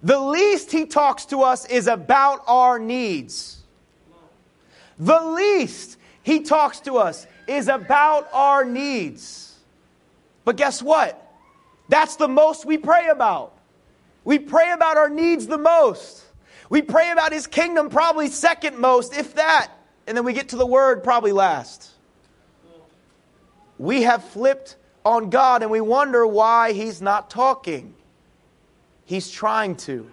S1: The least He talks to us is about our needs. The least He talks to us is about our needs. But guess what? That's the most we pray about. We pray about our needs the most. We pray about his kingdom probably second most, if that. And then we get to the word probably last. We have flipped on God and we wonder why he's not talking. He's trying to.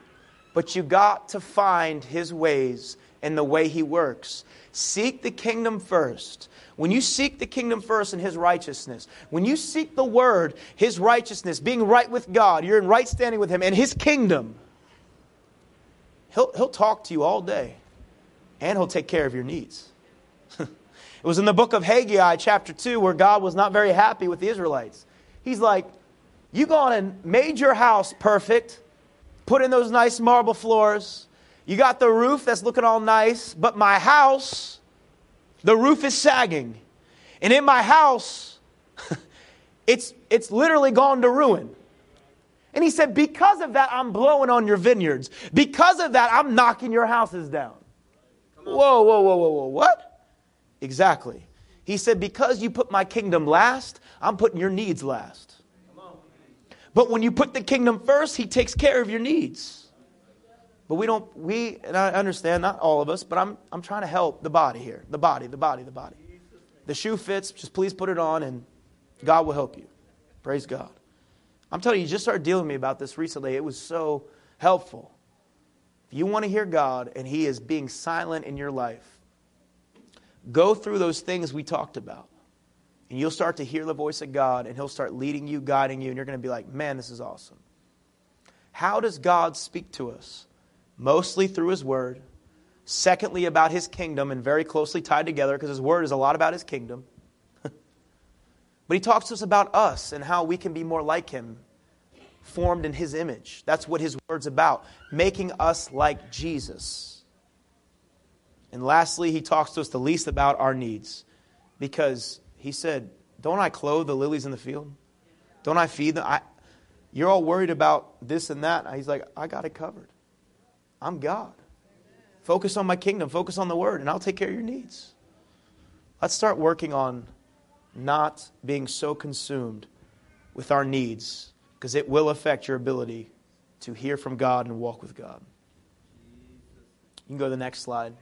S1: But you got to find his ways and the way he works. Seek the kingdom first. When you seek the kingdom first and his righteousness, when you seek the word, his righteousness, being right with God, you're in right standing with him and his kingdom, he'll, he'll talk to you all day and he'll take care of your needs. it was in the book of Haggai, chapter 2, where God was not very happy with the Israelites. He's like, You gone and made your house perfect, put in those nice marble floors. You got the roof that's looking all nice, but my house, the roof is sagging. And in my house, it's, it's literally gone to ruin. And he said, Because of that, I'm blowing on your vineyards. Because of that, I'm knocking your houses down. Whoa, whoa, whoa, whoa, whoa. What? Exactly. He said, Because you put my kingdom last, I'm putting your needs last. But when you put the kingdom first, he takes care of your needs. But we don't, we, and I understand, not all of us, but I'm, I'm trying to help the body here. The body, the body, the body. The shoe fits, just please put it on and God will help you. Praise God. I'm telling you, you just started dealing with me about this recently. It was so helpful. If you want to hear God and He is being silent in your life, go through those things we talked about. And you'll start to hear the voice of God and He'll start leading you, guiding you, and you're going to be like, man, this is awesome. How does God speak to us? mostly through His Word. Secondly, about His kingdom, and very closely tied together because His Word is a lot about His kingdom. but He talks to us about us and how we can be more like Him, formed in His image. That's what His Word's about, making us like Jesus. And lastly, He talks to us the least about our needs because He said, Don't I clothe the lilies in the field? Don't I feed them? I, you're all worried about this and that. He's like, I got it covered. I'm God. Focus on my kingdom, focus on the word, and I'll take care of your needs. Let's start working on not being so consumed with our needs because it will affect your ability to hear from God and walk with God. You can go to the next slide.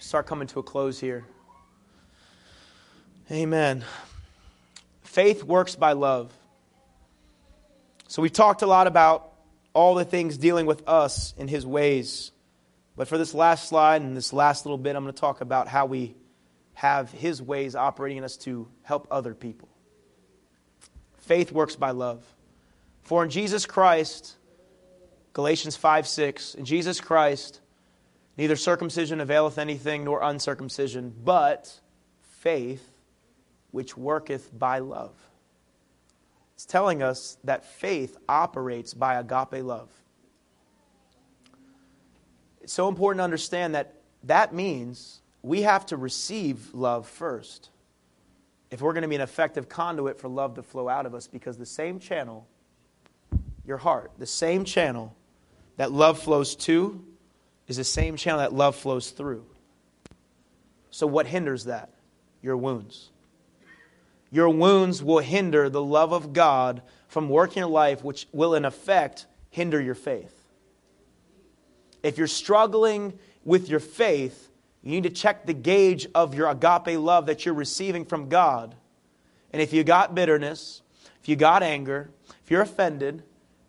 S1: Start coming to a close here. Amen. Faith works by love. So we've talked a lot about all the things dealing with us in his ways. But for this last slide and this last little bit, I'm going to talk about how we have his ways operating in us to help other people. Faith works by love. For in Jesus Christ, Galatians 5 6, in Jesus Christ, neither circumcision availeth anything nor uncircumcision, but faith which worketh by love. It's telling us that faith operates by agape love. It's so important to understand that that means we have to receive love first if we're going to be an effective conduit for love to flow out of us because the same channel your heart. The same channel that love flows to is the same channel that love flows through. So, what hinders that? Your wounds. Your wounds will hinder the love of God from working your life, which will, in effect, hinder your faith. If you're struggling with your faith, you need to check the gauge of your agape love that you're receiving from God. And if you got bitterness, if you got anger, if you're offended,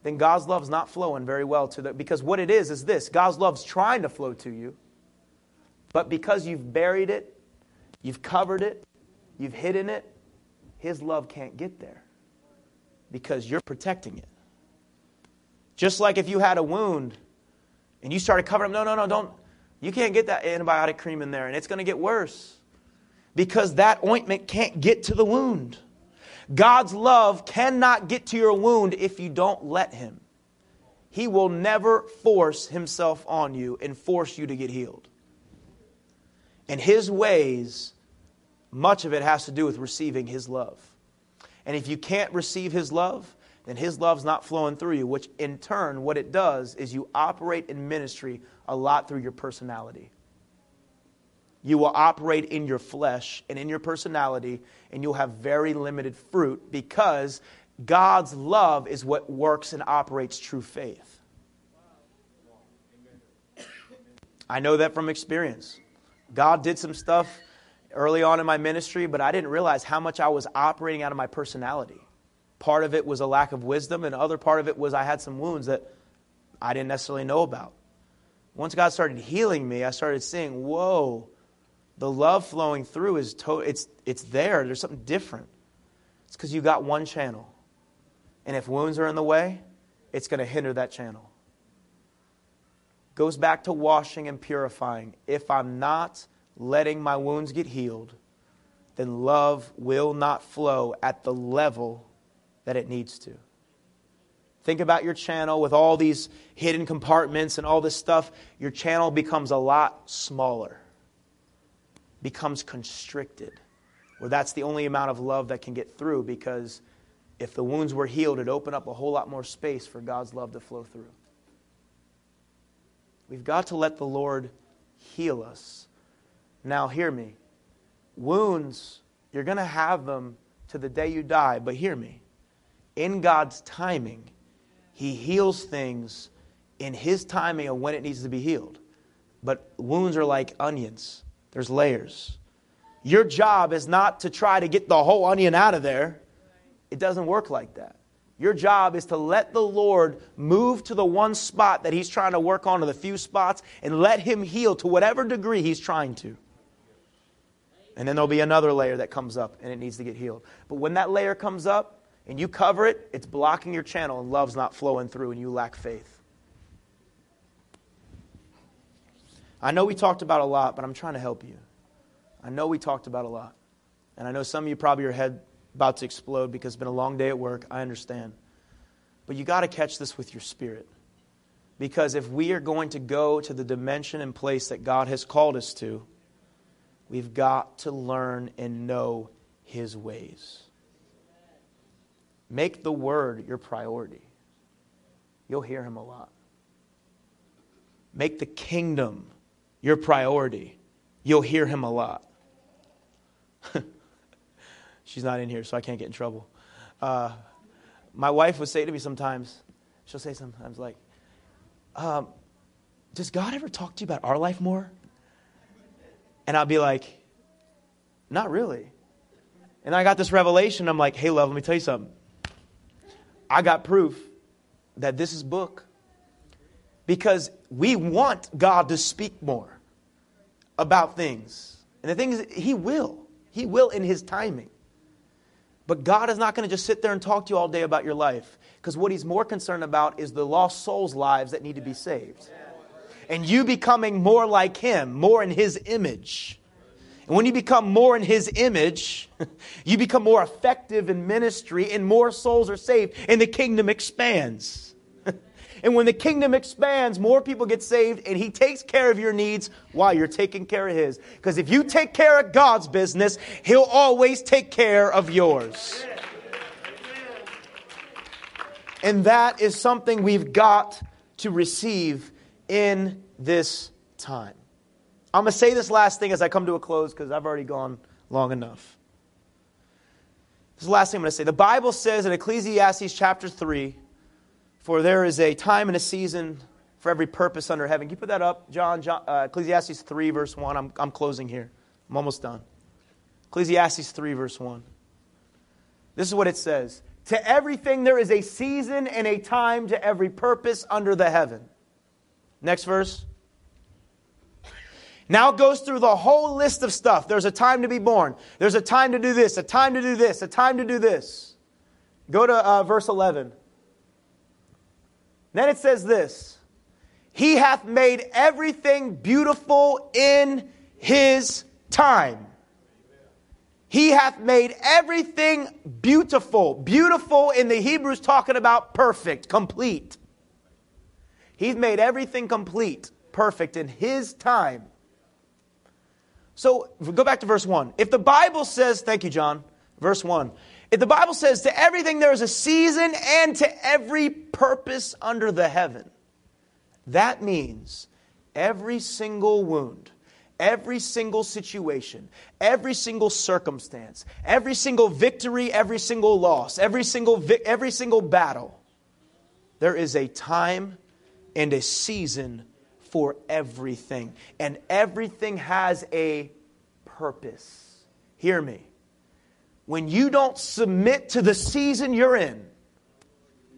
S1: then God's love's not flowing very well to the because what it is is this God's love's trying to flow to you, but because you've buried it, you've covered it, you've hidden it, his love can't get there because you're protecting it. Just like if you had a wound and you started covering up, no, no, no, don't, you can't get that antibiotic cream in there and it's going to get worse because that ointment can't get to the wound. God's love cannot get to your wound if you don't let Him. He will never force Himself on you and force you to get healed. And His ways, much of it has to do with receiving His love. And if you can't receive His love, then His love's not flowing through you, which in turn, what it does is you operate in ministry a lot through your personality you will operate in your flesh and in your personality, and you'll have very limited fruit because God's love is what works and operates true faith. I know that from experience. God did some stuff early on in my ministry, but I didn't realize how much I was operating out of my personality. Part of it was a lack of wisdom, and other part of it was I had some wounds that I didn't necessarily know about. Once God started healing me, I started seeing, whoa, the love flowing through is to- it's, it's there. There's something different. It's because you got one channel. And if wounds are in the way, it's going to hinder that channel. Goes back to washing and purifying. If I'm not letting my wounds get healed, then love will not flow at the level that it needs to. Think about your channel with all these hidden compartments and all this stuff. Your channel becomes a lot smaller becomes constricted, where that's the only amount of love that can get through because if the wounds were healed, it'd open up a whole lot more space for God's love to flow through. We've got to let the Lord heal us. Now, hear me. Wounds, you're going to have them to the day you die, but hear me. In God's timing, He heals things in His timing of when it needs to be healed. But wounds are like onions. There's layers. Your job is not to try to get the whole onion out of there. It doesn't work like that. Your job is to let the Lord move to the one spot that He's trying to work on, to the few spots, and let Him heal to whatever degree He's trying to. And then there'll be another layer that comes up and it needs to get healed. But when that layer comes up and you cover it, it's blocking your channel and love's not flowing through and you lack faith. I know we talked about a lot, but I'm trying to help you. I know we talked about a lot. And I know some of you probably your head about to explode because it's been a long day at work. I understand. But you got to catch this with your spirit. Because if we are going to go to the dimension and place that God has called us to, we've got to learn and know His ways. Make the Word your priority. You'll hear Him a lot. Make the kingdom your priority, you'll hear him a lot. She's not in here, so I can't get in trouble. Uh, my wife would say to me sometimes, she'll say sometimes, like, um, Does God ever talk to you about our life more? And I'll be like, Not really. And I got this revelation. I'm like, Hey, love, let me tell you something. I got proof that this is book because we want God to speak more about things. And the thing is, He will. He will in His timing. But God is not going to just sit there and talk to you all day about your life. Because what He's more concerned about is the lost souls' lives that need to be saved. And you becoming more like Him, more in His image. And when you become more in His image, you become more effective in ministry, and more souls are saved, and the kingdom expands. And when the kingdom expands, more people get saved, and He takes care of your needs while you're taking care of His. Because if you take care of God's business, He'll always take care of yours. And that is something we've got to receive in this time. I'm going to say this last thing as I come to a close because I've already gone long enough. This is the last thing I'm going to say. The Bible says in Ecclesiastes chapter 3 For there is a time and a season for every purpose under heaven. Can you put that up, John? John uh, Ecclesiastes 3, verse 1. I'm, I'm closing here. I'm almost done. Ecclesiastes 3, verse 1. This is what it says To everything there is a season and a time to every purpose under the heaven. Next verse. Now it goes through the whole list of stuff. There's a time to be born. There's a time to do this, a time to do this, a time to do this. Go to uh, verse 11. Then it says this He hath made everything beautiful in his time. He hath made everything beautiful. Beautiful in the Hebrews talking about perfect, complete. He's made everything complete, perfect in his time. So go back to verse 1. If the Bible says, thank you, John, verse 1. If the Bible says to everything there is a season and to every purpose under the heaven, that means every single wound, every single situation, every single circumstance, every single victory, every single loss, every single, vi- every single battle, there is a time and a season for everything. And everything has a purpose. Hear me. When you don't submit to the season you're in,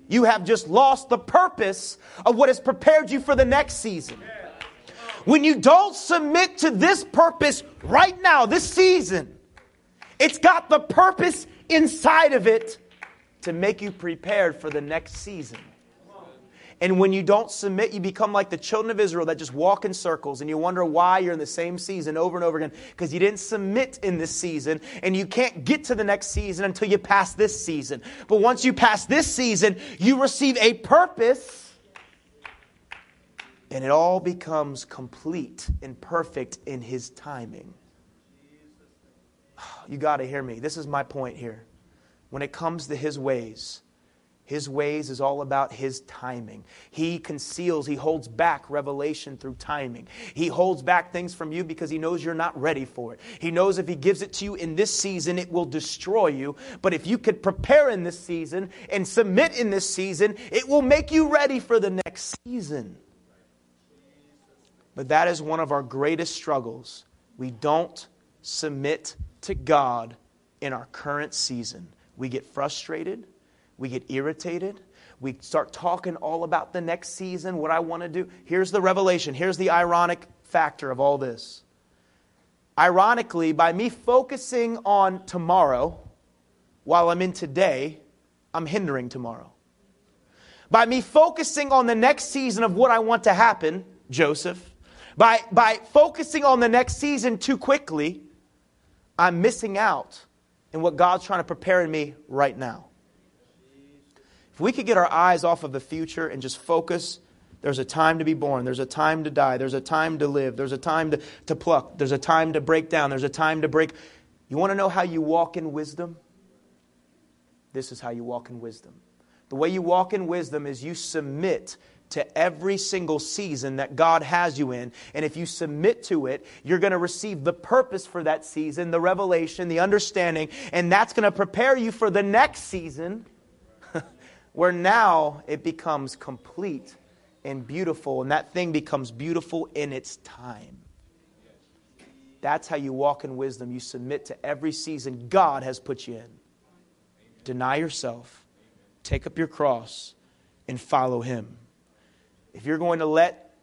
S1: you have just lost the purpose of what has prepared you for the next season. When you don't submit to this purpose right now, this season, it's got the purpose inside of it to make you prepared for the next season. And when you don't submit, you become like the children of Israel that just walk in circles and you wonder why you're in the same season over and over again because you didn't submit in this season and you can't get to the next season until you pass this season. But once you pass this season, you receive a purpose and it all becomes complete and perfect in His timing. You got to hear me. This is my point here. When it comes to His ways, his ways is all about his timing. He conceals, he holds back revelation through timing. He holds back things from you because he knows you're not ready for it. He knows if he gives it to you in this season, it will destroy you. But if you could prepare in this season and submit in this season, it will make you ready for the next season. But that is one of our greatest struggles. We don't submit to God in our current season. We get frustrated we get irritated. We start talking all about the next season, what I want to do. Here's the revelation. Here's the ironic factor of all this. Ironically, by me focusing on tomorrow while I'm in today, I'm hindering tomorrow. By me focusing on the next season of what I want to happen, Joseph, by, by focusing on the next season too quickly, I'm missing out in what God's trying to prepare in me right now. If we could get our eyes off of the future and just focus, there's a time to be born, there's a time to die, there's a time to live, there's a time to, to pluck, there's a time to break down, there's a time to break. You want to know how you walk in wisdom? This is how you walk in wisdom. The way you walk in wisdom is you submit to every single season that God has you in. And if you submit to it, you're going to receive the purpose for that season, the revelation, the understanding, and that's going to prepare you for the next season where now it becomes complete and beautiful, and that thing becomes beautiful in its time. That's how you walk in wisdom. You submit to every season God has put you in. Deny yourself, take up your cross, and follow Him. If you're going to let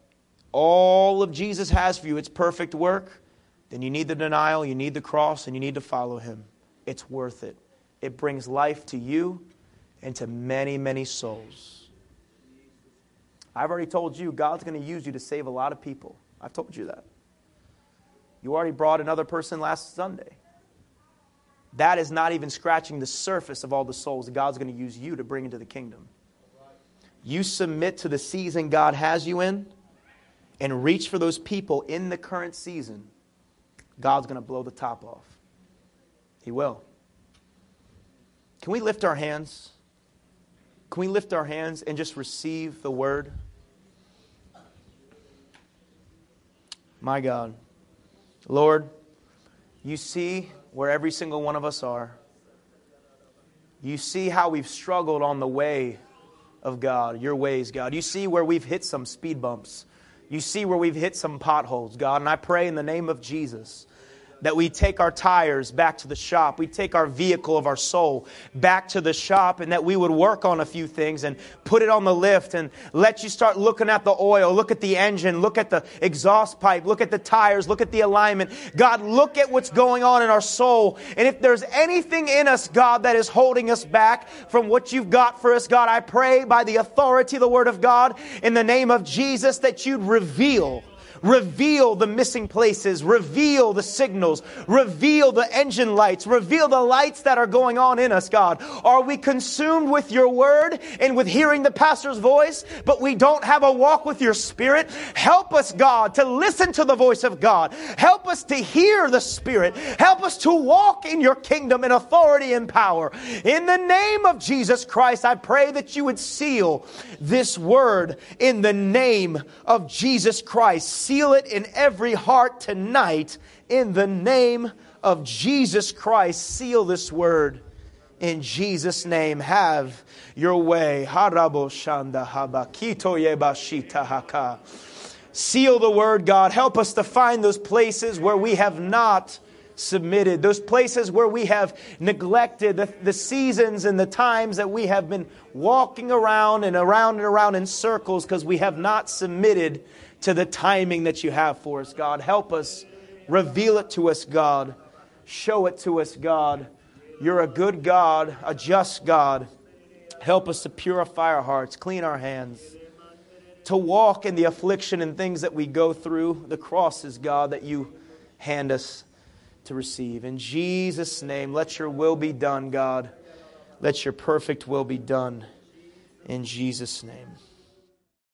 S1: all of Jesus has for you its perfect work, then you need the denial, you need the cross, and you need to follow Him. It's worth it. It brings life to you into many, many souls. I've already told you God's going to use you to save a lot of people. I've told you that. You already brought another person last Sunday. That is not even scratching the surface of all the souls that God's going to use you to bring into the kingdom. You submit to the season God has you in and reach for those people in the current season, God's going to blow the top off. He will. Can we lift our hands? Can we lift our hands and just receive the word? My God. Lord, you see where every single one of us are. You see how we've struggled on the way of God, your ways, God. You see where we've hit some speed bumps. You see where we've hit some potholes, God. And I pray in the name of Jesus that we take our tires back to the shop. We take our vehicle of our soul back to the shop and that we would work on a few things and put it on the lift and let you start looking at the oil, look at the engine, look at the exhaust pipe, look at the tires, look at the alignment. God, look at what's going on in our soul. And if there's anything in us, God, that is holding us back from what you've got for us, God, I pray by the authority of the Word of God in the name of Jesus that you'd reveal Reveal the missing places. Reveal the signals. Reveal the engine lights. Reveal the lights that are going on in us, God. Are we consumed with your word and with hearing the pastor's voice, but we don't have a walk with your spirit? Help us, God, to listen to the voice of God. Help us to hear the spirit. Help us to walk in your kingdom in authority and power. In the name of Jesus Christ, I pray that you would seal this word in the name of Jesus Christ seal it in every heart tonight in the name of Jesus Christ. Seal this word in Jesus' name. Have your way. Seal the word, God. Help us to find those places where we have not submitted, those places where we have neglected the, the, seasons and the times that we have been walking around and around and around in circles because we have not submitted to the timing that you have for us, God. Help us. Reveal it to us, God. Show it to us, God. You're a good God, a just God. Help us to purify our hearts, clean our hands, to walk in the affliction and things that we go through, the crosses, God, that you hand us to receive. In Jesus' name, let your will be done, God. Let your perfect will be done. In Jesus' name.